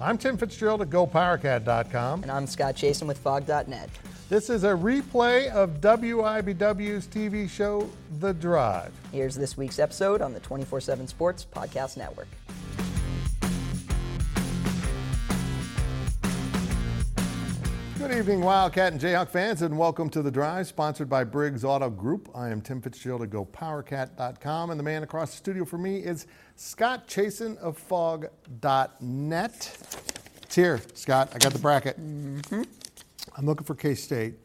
I'm Tim Fitzgerald at GoPowerCat.com. And I'm Scott Chasen with Phog.net. This is a replay of WIBW's TV show, The Drive. Here's this week's episode on the 24 7 Sports Podcast Network. Good evening, Wildcat and Jayhawk fans, and welcome to The Drive, sponsored by Briggs Auto Group. I am Tim Fitzgerald at GoPowerCat.com, and the man across the studio for me is Scott Chasen of Phog.net. It's here, Scott. I got the bracket. Mm-hmm. I'm looking for K State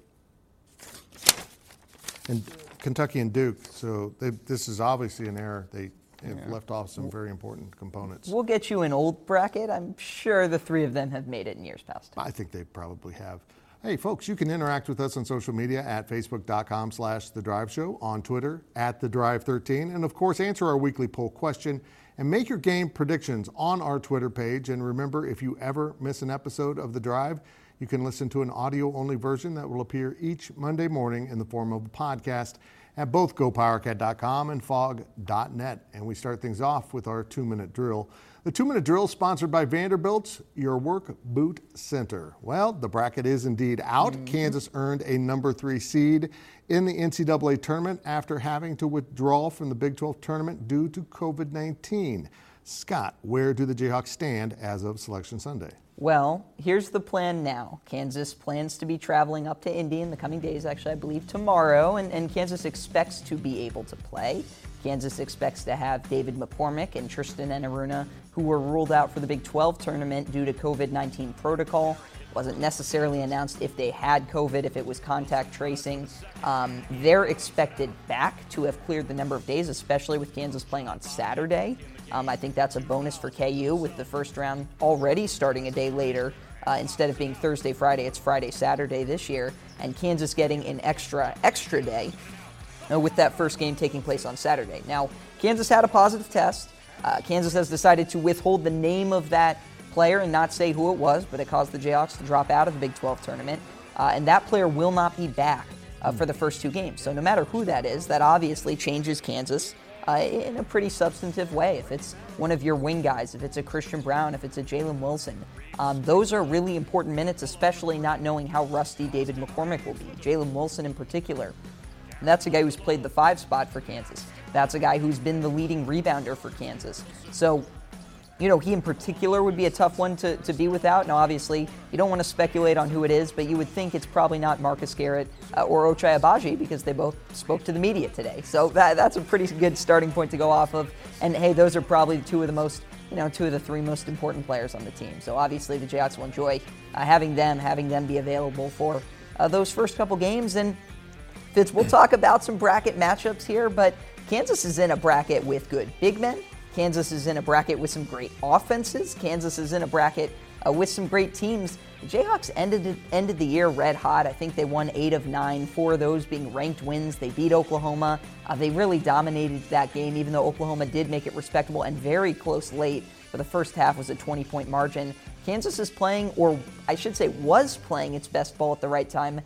and Kentucky and Duke. So they, this is obviously an error. They have yeah. left off some very important components. We'll get you an old bracket. I'm sure the three of them have made it in years past. I think they probably have. Hey, folks, you can interact with us on social media at facebook.com slash The Drive Show, on Twitter at The Drive 13, and of course, answer our weekly poll question and make your game predictions on our Twitter page. And remember, if you ever miss an episode of The Drive, you can listen to an audio only version that will appear each Monday morning in the form of a podcast at both gopowercat.com and phog.net. And we start things off with our two minute drill. The two minute drill sponsored by Vanderbilt's Your Work Boot Center. Well, the bracket is indeed out. Mm-hmm. Kansas earned a number three seed in the NCAA tournament after having to withdraw from the Big 12 tournament due to COVID 19. Scott, where do the Jayhawks stand as of Selection Sunday? Well, here's the plan now. Kansas plans to be traveling up to Indy in the coming days, actually, I believe tomorrow, and, and Kansas expects to be able to play. Kansas expects to have David McCormack and Tristan Enaruna, who were ruled out for the Big 12 tournament due to COVID 19 protocol. Wasn't necessarily announced if they had COVID, if it was contact tracing. Um, they're expected back to have cleared the number of days, especially with Kansas playing on Saturday. Um, I think that's a bonus for KU with the first round already starting a day later. Uh, instead of being Thursday, Friday, it's Friday, Saturday this year, and Kansas getting an extra, extra day uh, with that first game taking place on Saturday. Now, Kansas had a positive test. Uh, Kansas has decided to withhold the name of that player and not say who it was, but it caused the Jayhawks to drop out of the Big 12 tournament. Uh, and that player will not be back uh, for the first two games. So, no matter who that is, that obviously changes Kansas uh, in a pretty substantive way. If it's one of your wing guys, if it's a Christian Braun, if it's a Jalen Wilson, um, those are really important minutes, especially not knowing how rusty David McCormack will be. Jalen Wilson, in particular, that's a guy who's played the five spot for Kansas. That's a guy who's been the leading rebounder for Kansas. So you know, he in particular would be a tough one to, to be without. Now, obviously, you don't want to speculate on who it is, but you would think it's probably not Marcus Garrett uh, or Ochai Agbaji because they both spoke to the media today. So that, that's a pretty good starting point to go off of. And hey, those are probably two of the most, you know, two of the three most important players on the team. So obviously, the Jayhawks will enjoy uh, having them, having them be available for uh, those first couple games. And Fitz, we'll talk about some bracket matchups here, but Kansas is in a bracket with good big men Kansas is in a bracket with some great offenses. Kansas is in a bracket uh, with some great teams. The Jayhawks ended ended the year red hot. I think they won eight of nine, four of those being ranked wins. They beat Oklahoma. Uh, they really dominated that game, even though Oklahoma did make it respectable and very close late. For the first half was a 20 point margin. Kansas is playing, or I should say, was playing its best ball at the right time.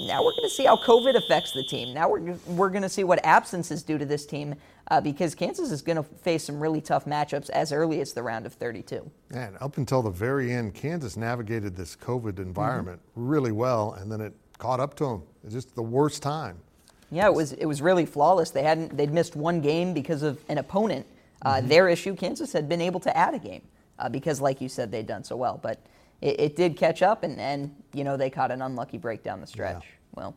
Now we're going to see how COVID affects the team. Now we're, we're going to see what absences do to this team uh, because Kansas is going to face some really tough matchups as early as the round of 32. And up until the very end, Kansas navigated this COVID environment mm-hmm. really well, and then it caught up to them. It's just the worst time. Yeah, it was it was really flawless. They hadn't they'd missed one game because of an opponent. Uh, mm-hmm. Their issue, Kansas had been able to add a game uh, because, like you said, they'd done so well. But it, it, did catch up, and, and you know they caught an unlucky break down the stretch. Yeah. Well,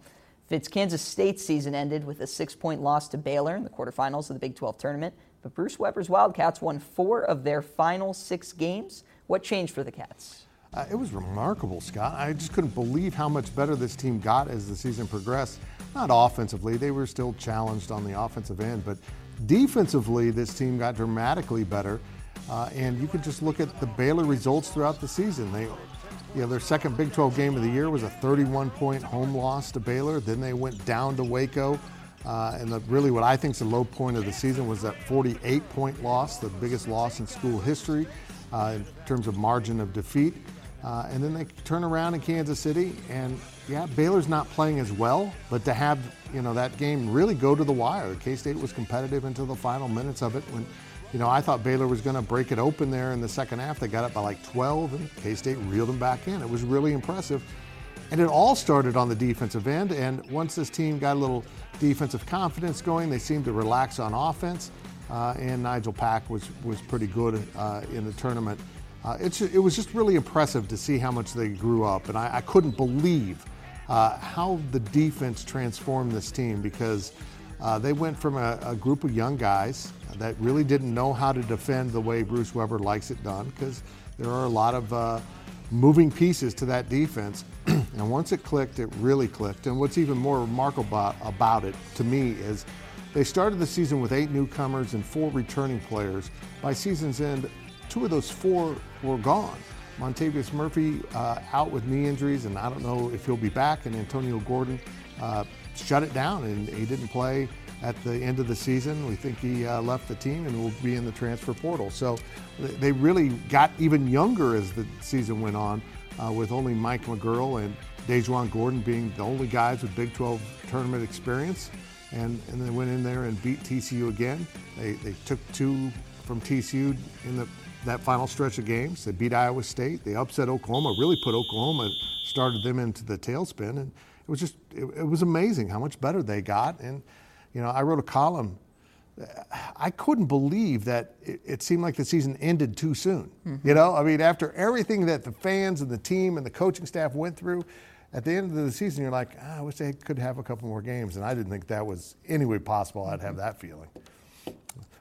Fitz Kansas State's season ended with a six-point loss to Baylor in the quarterfinals of the Big 12 tournament. But Bruce Weber's Wildcats won four of their final six games. What changed for the Cats? Uh, it was remarkable, Scott. I just couldn't believe how much better this team got as the season progressed. Not offensively, they were still challenged on the offensive end, but defensively, this team got dramatically better. Uh, and you could just look at the Baylor results throughout the season. They, you know, their second Big 12 game of the year was a 31-point home loss to Baylor. Then they went down to Waco. Uh, and the, really, what I think is the low point of the season was that 48 point loss, the biggest loss in school history uh, in terms of margin of defeat. Uh, and then they turn around in Kansas City, and yeah, Baylor's not playing as well, but to have you know that game really go to the wire. K State was competitive until the final minutes of it. When you know I thought Baylor was going to break it open there in the second half, they got up by like 12, and K State reeled them back in. It was really impressive. And it all started on the defensive end. And once this team got a little defensive confidence going, they seemed to relax on offense. Uh, and Nigel Pack was, was pretty good uh, in the tournament. Uh, it was just really impressive to see how much they grew up. And I, I couldn't believe uh, how the defense transformed this team because uh, they went from a, a, group of young guys that really didn't know how to defend the way Bruce Weber likes it done because there are a lot of uh, moving pieces to that defense. and once it clicked, it really clicked. And what's even more remarkable about, it to me is they started the season with eight newcomers and four returning players. By season's end, two of those four were gone. Montavious Murphy uh, out with knee injuries, and I don't know if he'll be back. And Antonio Gordon uh, shut it down, and he didn't play at the end of the season. We think he uh, left the team and will be in the transfer portal. So they really got even younger as the season went on, uh, with only Mike McGuirl and DaJuan Gordon being the only guys with Big 12 tournament experience. And, and they went in there and beat TCU again. They, they took two from TCU in the, that final stretch of games. They beat Iowa State. They upset Oklahoma, really put Oklahoma, started them into the tailspin. And it was just, it, it was amazing how much better they got. And, you know, I wrote a column I couldn't believe that it, it, seemed like the season ended too soon. Mm-hmm. You know, I mean, after everything that the fans and the team and the coaching staff went through, at the end of the season, you're like, ah, I wish they could have a couple more games. And I didn't think that was any way possible. I'd have that feeling.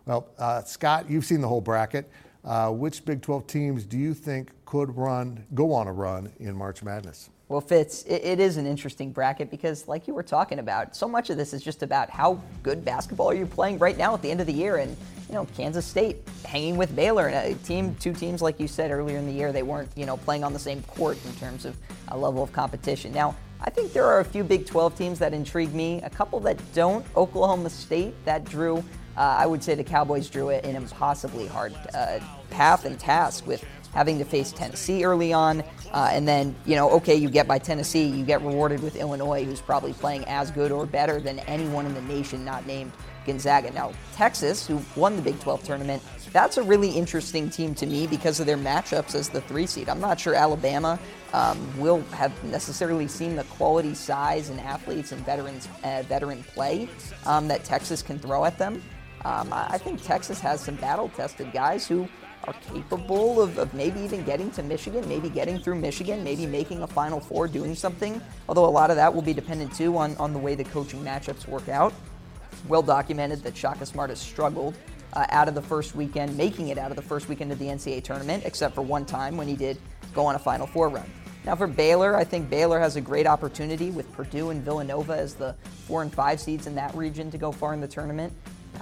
Well, uh, Scott, you've seen the whole bracket. Uh, which Big 12 teams do you think could run, go on a run in March Madness? Well, Fitz, it, it is an interesting bracket because, like you were talking about, so much of this is just about how good basketball are you playing right now at the end of the year. And, you know, Kansas State hanging with Baylor and a team, two teams, like you said earlier in the year, they weren't, you know, playing on the same court in terms of a level of competition. Now, I think there are a few Big 12 teams that intrigue me, a couple that don't. Oklahoma State, that drew, I would say the Cowboys drew it an impossibly hard uh, path and task with having to face Tennessee early on. Uh, and then, you know, okay, you get by Tennessee, you get rewarded with Illinois, who's probably playing as good or better than anyone in the nation not named Gonzaga. Now, Texas, who won the Big 12 tournament, that's a really interesting team to me because of their matchups as the three seed. I'm not sure Alabama um, will have necessarily seen the quality, size, and athletes and veterans, uh, veteran play um, that Texas can throw at them. Um, I think Texas has some battle tested guys who are capable of, of, maybe even getting to Michigan, maybe getting through Michigan, maybe making a Final Four, doing something. Although a lot of that will be dependent too on, on the way the coaching matchups work out. Well documented that Shaka Smart has struggled uh, out of the first weekend, making it out of the first weekend of the NCAA tournament, except for one time when he did go on a Final Four run. Now for Baylor, I think Baylor has a great opportunity with Purdue and Villanova as the four and five seeds in that region to go far in the tournament.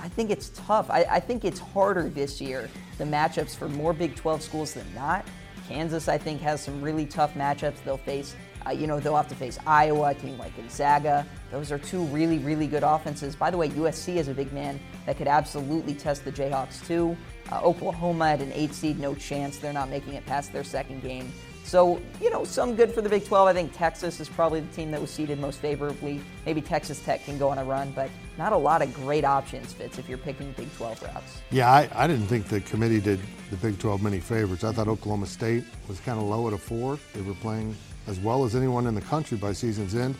I think it's tough. I, I, think it's harder this year, the matchups for more Big 12 schools than not. Kansas, I think, has some really tough matchups. They'll face, uh, you know, they'll have to face Iowa, a team like Gonzaga. Those are two really, really good offenses. By the way, USC is a big man that could absolutely test the Jayhawks, too. Uh, Oklahoma at an eight seed, no chance. They're not making it past their second game. So, you know, some good for the Big 12. I think Texas is probably the team that was seeded most favorably. Maybe Texas Tech can go on a run, but not a lot of great options, Fitz, if you're picking Big 12 routes. Yeah, I, I didn't think the committee did the Big 12 many favorites. I thought Oklahoma State was kind of low at a four. They were playing as well as anyone in the country by season's end.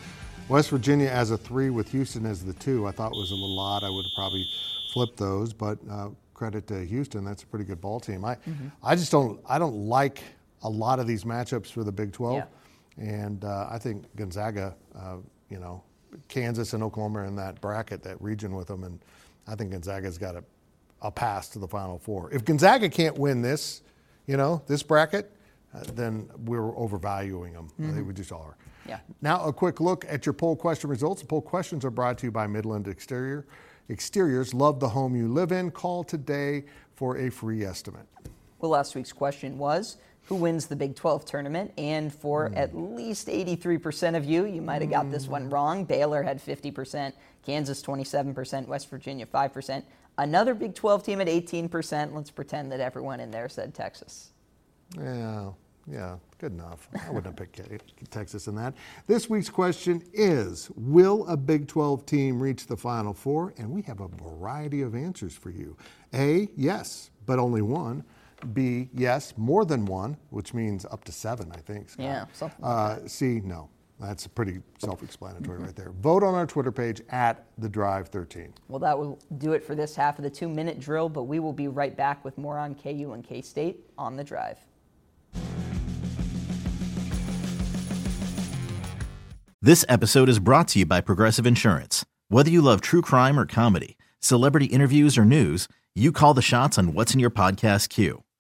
West Virginia as a three with Houston as the two, I thought was a little odd. I would have probably flipped those, but uh, credit to Houston. That's a pretty good ball team. I, mm-hmm. I just don't, I don't like – a lot of these matchups for the Big 12. Yeah. And uh, I think Gonzaga, uh, you know, Kansas and Oklahoma are in that bracket, that region with them. And I think Gonzaga's got a, a pass to the Final Four. If Gonzaga can't win this, you know, this bracket, uh, then we're overvaluing them. Mm-hmm. I think we just are. Yeah. Now, a quick look at your poll question results. The poll questions are brought to you by Midland Exterior. Exteriors love the home you live in. Call today for a free estimate. Well, last week's question was who wins the Big 12 tournament? And for mm. at least 83% of you, you might have got this one hmm. wrong. Baylor had 50%, Kansas 27%, West Virginia 5%. Another Big 12 team at 18%. Let's pretend that everyone in there said Texas. Yeah, yeah, good enough. I wouldn't have picked Texas in that. This week's question is Will a Big 12 team reach the Final Four? And we have a variety of answers for you. A, yes, but only one. B, yes, more than one, which means up to seven, I think. Scott. Yeah, something. Like uh, C, no. That's pretty self-explanatory right there. Vote on our Twitter page at the Drive 13. Well, that will do it for this half of the two-minute drill, but we will be right back with more on KU and K-State on the Drive. This episode is brought to you by Progressive Insurance. Whether you love true crime or comedy, celebrity interviews or news, you call the shots on what's in your podcast queue.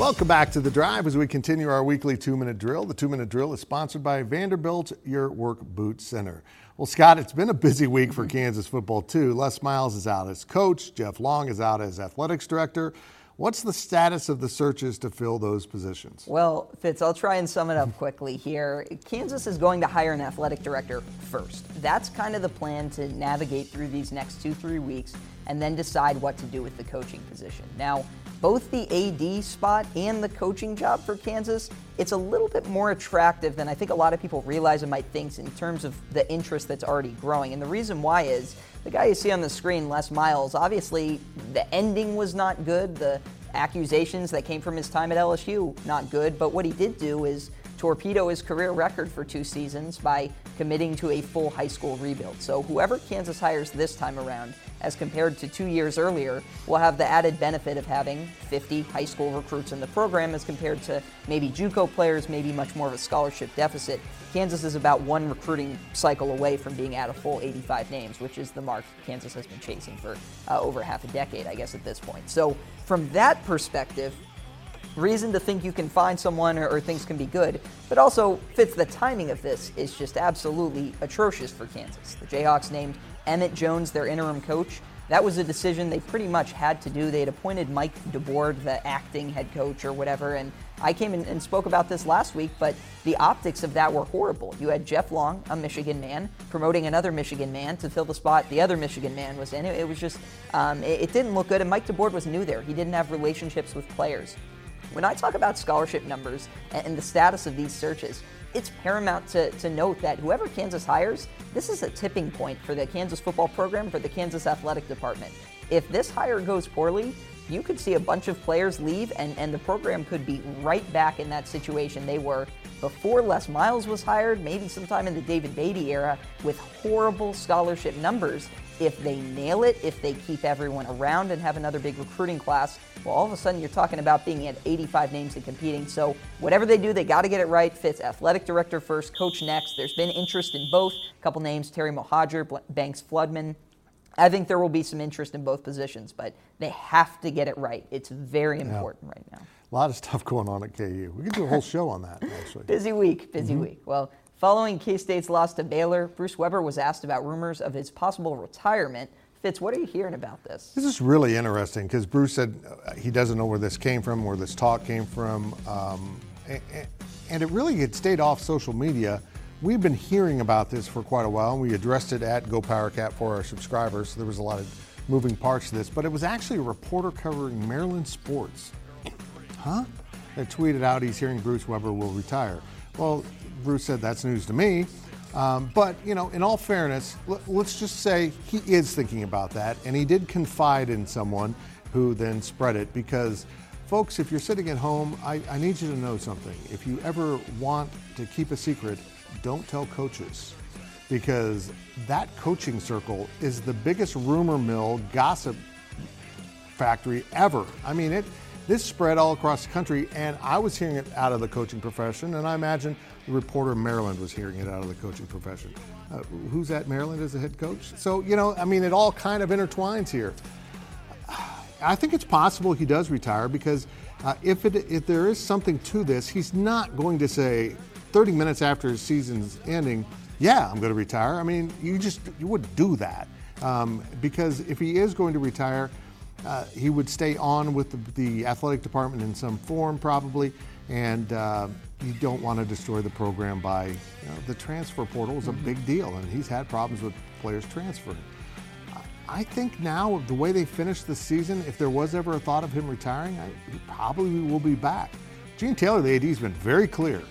Welcome back to the drive as we continue our weekly two minute drill. The two minute drill is sponsored by Vanderbilt Your Work Boot Center. Well, Scott, it's been a busy week for Kansas football, too. Les Miles is out as coach, Jeff Long is out as athletics director. What's the status of the searches to fill those positions? Well, Fitz, I'll try and sum it up quickly here. Kansas is going to hire an athletic director first. That's kind of the plan to navigate through these next two, three weeks and then decide what to do with the coaching position. Now, both the AD spot and the coaching job for Kansas, it's a little bit more attractive than I think a lot of people realize and might think in terms of the interest that's already growing. And the reason why is the guy you see on the screen, Les Miles, obviously the ending was not good. The accusations that came from his time at LSU, not good. But what he did do is torpedo his career record for two seasons by committing to a full high school rebuild. So whoever Kansas hires this time around, as compared to two years earlier, will have the added benefit of having 50 high school recruits in the program as compared to maybe JUCO players, maybe much more of a scholarship deficit. Kansas is about one recruiting cycle away from being at a full 85 names, which is the mark Kansas has been chasing for uh, over half a decade, I guess, at this point. So, from that perspective, reason to think you can find someone or, or, things can be good, but also fits the timing of this is just absolutely atrocious for Kansas. The Jayhawks named Emmett Jones their interim coach. That was a decision they pretty much had to do. They had appointed Mike DeBord, the acting head coach or whatever, and I came in and spoke about this last week, but the optics of that were horrible. You had Jeff Long, a Michigan man, promoting another Michigan man to fill the spot the other Michigan man was in. It, was just, um, it, it, didn't look good, and Mike DeBord was new there. He didn't have relationships with players. When I talk about scholarship numbers and, the status of these searches, it's paramount to, to note that whoever Kansas hires, this is a tipping point for the Kansas football program, for the Kansas athletic department. If this hire goes poorly, you could see a bunch of players leave, and, and the program could be right back in that situation they were before Les Miles was hired, maybe sometime in the David Beaty era, with horrible scholarship numbers. If they nail it, if they keep everyone around and have another big recruiting class, well, all of a sudden you're talking about being at 85 names and competing. So whatever they do, they got to get it right. Fitz athletic director first, coach next. There's been interest in both. A couple names: Terry Mohajir, Banks Floodman. I think there will be some interest in both positions, but they have to get it right. It's very important yeah. right now. A lot of stuff going on at KU. We could do a whole show on that, actually. busy week, busy mm-hmm. week. Well, following K State's loss to Baylor, Bruce Weber was asked about rumors of his possible retirement. Fitz, what are you hearing about this? This is really interesting because Bruce said uh, he doesn't know where this came from, where this talk came from. Um, and, it really had stayed off social media We've been hearing about this for quite a while, and we addressed it at Go for our subscribers. So there was a lot of moving parts to this, but it was actually a reporter covering Maryland sports. Huh? That tweeted out he's hearing Bruce Weber will retire. Well, Bruce said that's news to me. Um, but, you know, in all fairness, l- let's just say he is thinking about that, and he did confide in someone who then spread it because folks, if you're sitting at home, I, I, need you to know something. If you ever want to keep a secret, don't tell coaches because that coaching circle is the biggest rumor mill gossip factory ever. I mean, it This spread all across the country, and I was hearing it out of the coaching profession, and I imagine the reporter in Maryland was hearing it out of the coaching profession. Uh, who's at Maryland as a head coach? So, you know, I mean, it all kind of intertwines here. I think it's possible he does retire because uh, if, it, if there is something to this, he's not going to say 30 minutes after his season's ending, yeah, I'm going to retire. I mean, you just you wouldn't do that um, because if he is going to retire, uh, he would stay on with the, the, athletic department in some form probably, and uh, you don't want to destroy the program by you know, the transfer portal is a big deal, and he's had problems with players transferring. I think now, the way they finished the season, if there was ever a thought of him retiring, I, he probably will be back. Gene Taylor, the AD, has been very clear.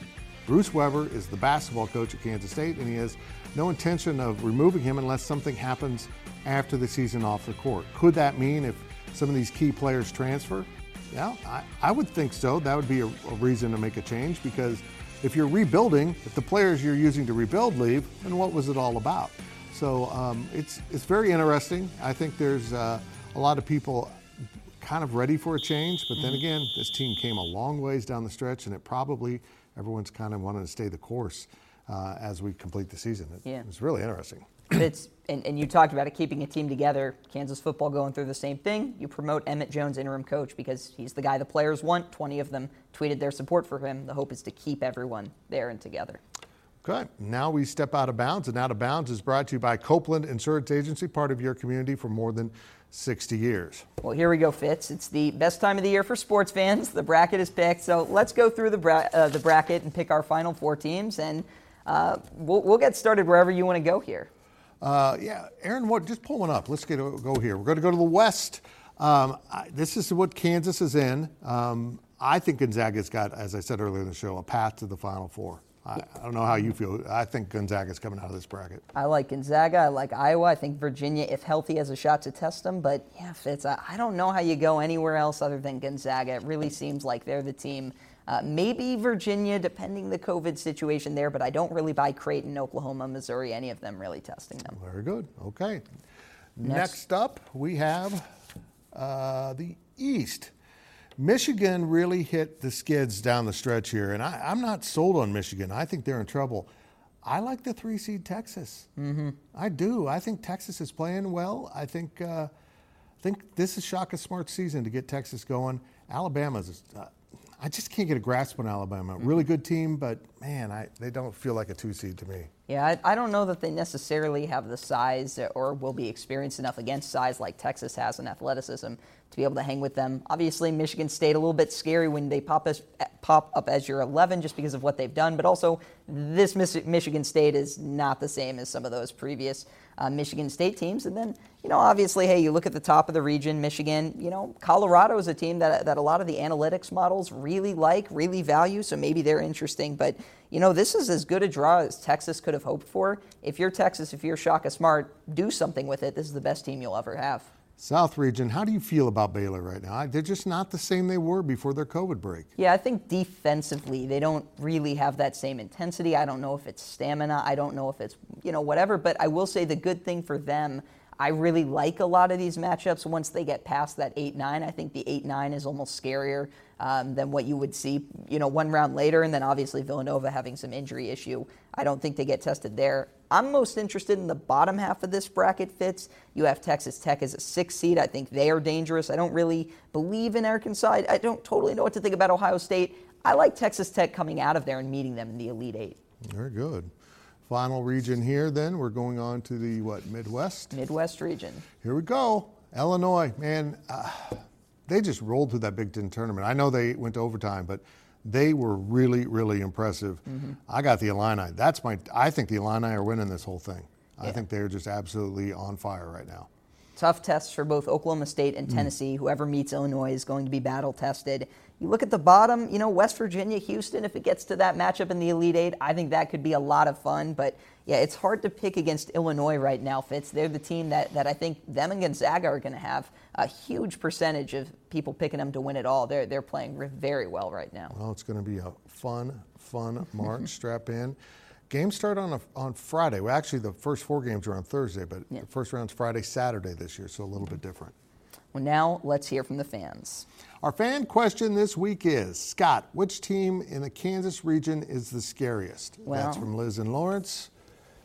Bruce Weber is the basketball coach at Kansas State, and he has no intention of removing him unless something happens after the season off the court. Could that mean if some of these key players transfer? Yeah, I, I would think so. That would be a, a reason to make a change because if you're rebuilding, if the players you're using to rebuild leave, then what was it all about? So um, it's it's very interesting. I think there's uh, a lot of people kind of ready for a change, but then again, this team came a long ways down the stretch, and it probably everyone's kind of wanting to stay the course uh, as we complete the season. It, yeah. it's really interesting. It's and, and you talked about it keeping a team together. Kansas football going through the same thing. You promote Emmett Jones interim coach because he's the guy the players want. Twenty of them tweeted their support for him. The hope is to keep everyone there and together. Okay, now we step out of bounds, and out of bounds is brought to you by Copeland Insurance Agency, part of your community for more than 60 years. Well, here we go, Fitz. It's the best time of the year for sports fans. The bracket is picked, so let's go through the, bra- uh, the bracket and pick our final four teams, and uh, we'll, we'll, get started wherever you want to go here. Uh, yeah, Aaron, what? Just pull one up. Let's get go here. We're going to go to the West. Um, I, this is what Kansas is in. Um, I think Gonzaga's got, as I said earlier in the show, a path to the Final Four. I, I don't know how you feel. I think Gonzaga's coming out of this bracket. I like Gonzaga. I like Iowa. I think Virginia, if healthy, has a shot to test them. But yeah, Fitz, I, I don't know how you go anywhere else other than Gonzaga. It really seems like they're the team. Uh, maybe Virginia, depending the COVID situation there, but I don't really buy Creighton, Oklahoma, Missouri, any of them really testing them. Very good. Okay. Next, Next up, we have uh, the East. Michigan really hit the skids down the stretch here, and I, am not sold on Michigan. I think they're in trouble. I like the three seed Texas. Mm-hmm. I do. I think Texas is playing well. I think uh, I think this is Shaka Smart season to get Texas going. Alabama's uh, I just can't get a grasp on Alabama. Mm-hmm. Really good team, but man, I, they don't feel like a two seed to me. Yeah, I, I, don't know that they necessarily have the size or will be experienced enough against size like Texas has in athleticism to be able to hang with them. Obviously, Michigan State a little bit scary when they pop as, pop up as your 11 just because of what they've done, but also this Michigan State is not the same as some of those previous uh, Michigan State teams. And then, you know, obviously, hey, you look at the top of the region, Michigan, you know, Colorado is a team that, that a lot of the analytics models really like, really value, so maybe they're interesting. But, you know, this is as good a draw as Texas could have hoped for. If you're Texas, if you're Shaka Smart, do something with it. This is the best team you'll ever have. South region, how do you feel about Baylor right now? They're just not the same they were before their COVID break. Yeah, I think defensively they don't really have that same intensity. I don't know if it's stamina. I don't know if it's, you know, whatever. But I will say the good thing for them, I really like a lot of these matchups once they get past that 8 9. I think the 8 9 is almost scarier um, than what you would see, you know, one round later. And then obviously Villanova having some injury issue. I don't think they get tested there. I'm most interested in the bottom half of this bracket fits. You have Texas Tech as a six seed. I think they are dangerous. I don't really believe in Arkansas. I don't totally know what to think about Ohio State. I like Texas Tech coming out of there and meeting them in the Elite Eight. Very good. Final region here, then we're going on to the what Midwest. Midwest region. Here we go. Illinois, man, uh, they just rolled through that Big Ten tournament. I know they went to overtime, but they were really, really impressive. Mm-hmm. I got the Illini. That's my. I think the Illini are winning this whole thing. Yeah. I think they're just absolutely on fire right now. Tough tests for both Oklahoma State and mm. Tennessee. Mm. Whoever meets Illinois is going to be battle tested. You look at the bottom, you know, West Virginia, Houston, if it gets to that matchup in the Elite Eight, I think that could be a lot of fun. But yeah, it's hard to pick against Illinois right now, Fitz. They're the team that, that I think them and Gonzaga are going to have a huge percentage of people picking them to win it all. They're, they're playing very well right now. Well, it's going to be a fun, fun March. Strap in. Games start on a, on Friday. Well, actually, the first four games are on Thursday, but yeah. the first round's Friday, Saturday this year, so a little bit different. Well, now let's hear from the fans. Our fan question this week is Scott, which team in the Kansas region is the scariest? Well, That's from Liz and Lawrence.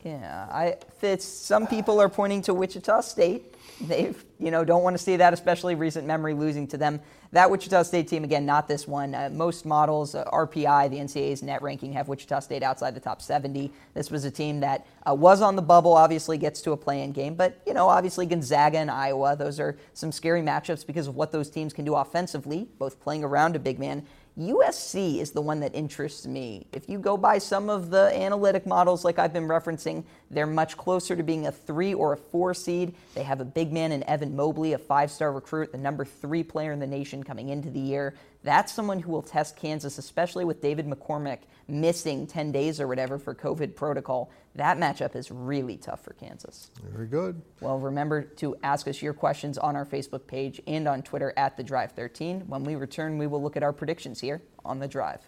Yeah, I Fitz. Some people are pointing to Wichita State. They, you know, don't want to see that, especially recent memory losing to them. That Wichita State team, again, not this one. Uh, most models, uh, RPI, the NCAA's net ranking, have Wichita State outside the top 70. This was a team that uh, was on the bubble, obviously gets to a play-in game, but you know, obviously Gonzaga and Iowa, those are some scary matchups because of what those teams can do offensively, both playing around a big man USC is the one that interests me. If you go by some of the analytic models, like I've been referencing, they're much closer to being a three or a four seed. They have a big man in Evan Mobley, a five star recruit, the number three player in the nation coming into the year. That's someone who will test Kansas, especially with David McCormack missing 10 days or whatever for COVID protocol. That matchup is really tough for Kansas. Very good. Well, remember to ask us your questions on our Facebook page and on Twitter at The Drive 13. When we return, we will look at our predictions here on The Drive.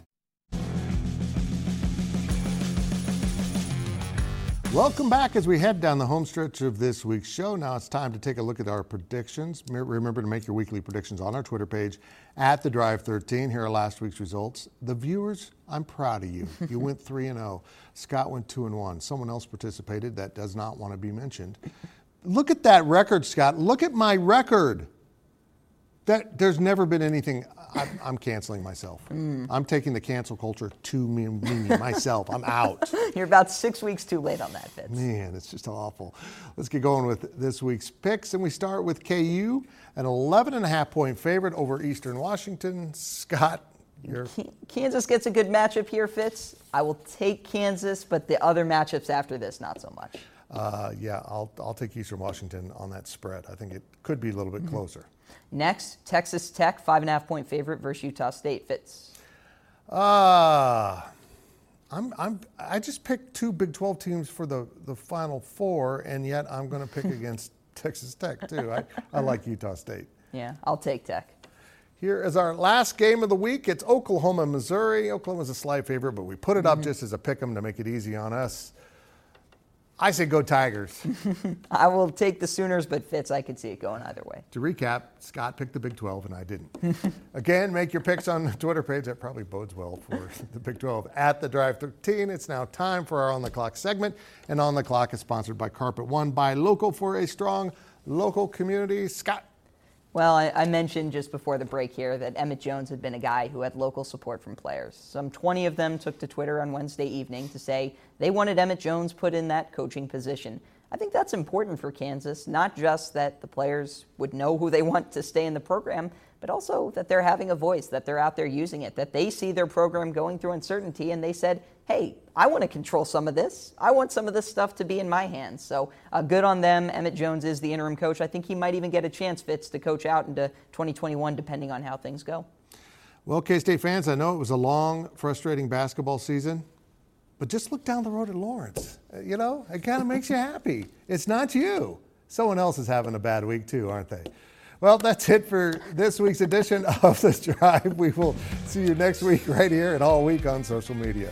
Welcome back as we head down the home stretch of this week's show. Now it's time to take a look at our predictions. Remember to make your weekly predictions on our Twitter page at the Drive 13. Here are last week's results. The viewers, I'm proud of you. You went 3 and 0. Scott went 2 and 1. Someone else participated that does not want to be mentioned. Look at that record, Scott. Look at my record. That there's never been anything. I'm, I'm canceling myself. Mm. I'm taking the cancel culture to me, me myself. I'm out. You're about six weeks too late on that, Fitz. Man, it's just awful. Let's get going with this week's picks, and we start with KU, an 11 and a half point favorite over Eastern Washington. Scott, you're... Kansas gets a good matchup here, Fitz. I will take Kansas, but the other matchups after this, not so much. Uh, yeah, I'll, I'll take Eastern Washington on that spread. I think it could be a little bit mm-hmm. closer. Next, Texas Tech, five and a half point favorite versus Utah State. Fitz. Uh, I'm, I'm, I just picked two Big 12 teams for the, the Final Four, and yet I'm going to pick against Texas Tech, too. I, I like Utah State. Yeah, I'll take Tech. Here is our last game of the week. It's Oklahoma, Missouri. Oklahoma's a slight favorite, but we put it up mm-hmm. just as a pick 'em to make it easy on us. I say go Tigers. I will take the Sooners, but Fitz, I could see it going either way. To recap, Scott picked the Big 12 and I didn't. Again, make your picks on the Twitter page. That probably bodes well for the Big 12. At the Drive 13, it's now time for our On the Clock segment. And On the Clock is sponsored by Carpet One, buy Local for a strong local community. Scott, well, I, I, mentioned just before the break here that Emmett Jones had been a guy who had local support from players. Some 20 of them took to Twitter on Wednesday evening to say they wanted Emmett Jones put in that coaching position. I think that's important for Kansas, not just that the players would know who they want to stay in the program, but also that they're having a voice, that they're out there using it, that they see their program going through uncertainty, and they said, hey, I want to control some of this. I want some of this stuff to be in my hands. So uh, good on them. Emmett Jones is the interim coach. I think he might even get a chance, Fitz, to coach out into 2021, depending on how things go. Well, K State fans, I know it was a long, frustrating basketball season, but just look down the road at Lawrence. Uh, you know, it kind of makes you happy. It's not you. Someone else is having a bad week, too, aren't they? Well, that's it for this week's edition of The Drive. We will see you next week right here and all week on social media.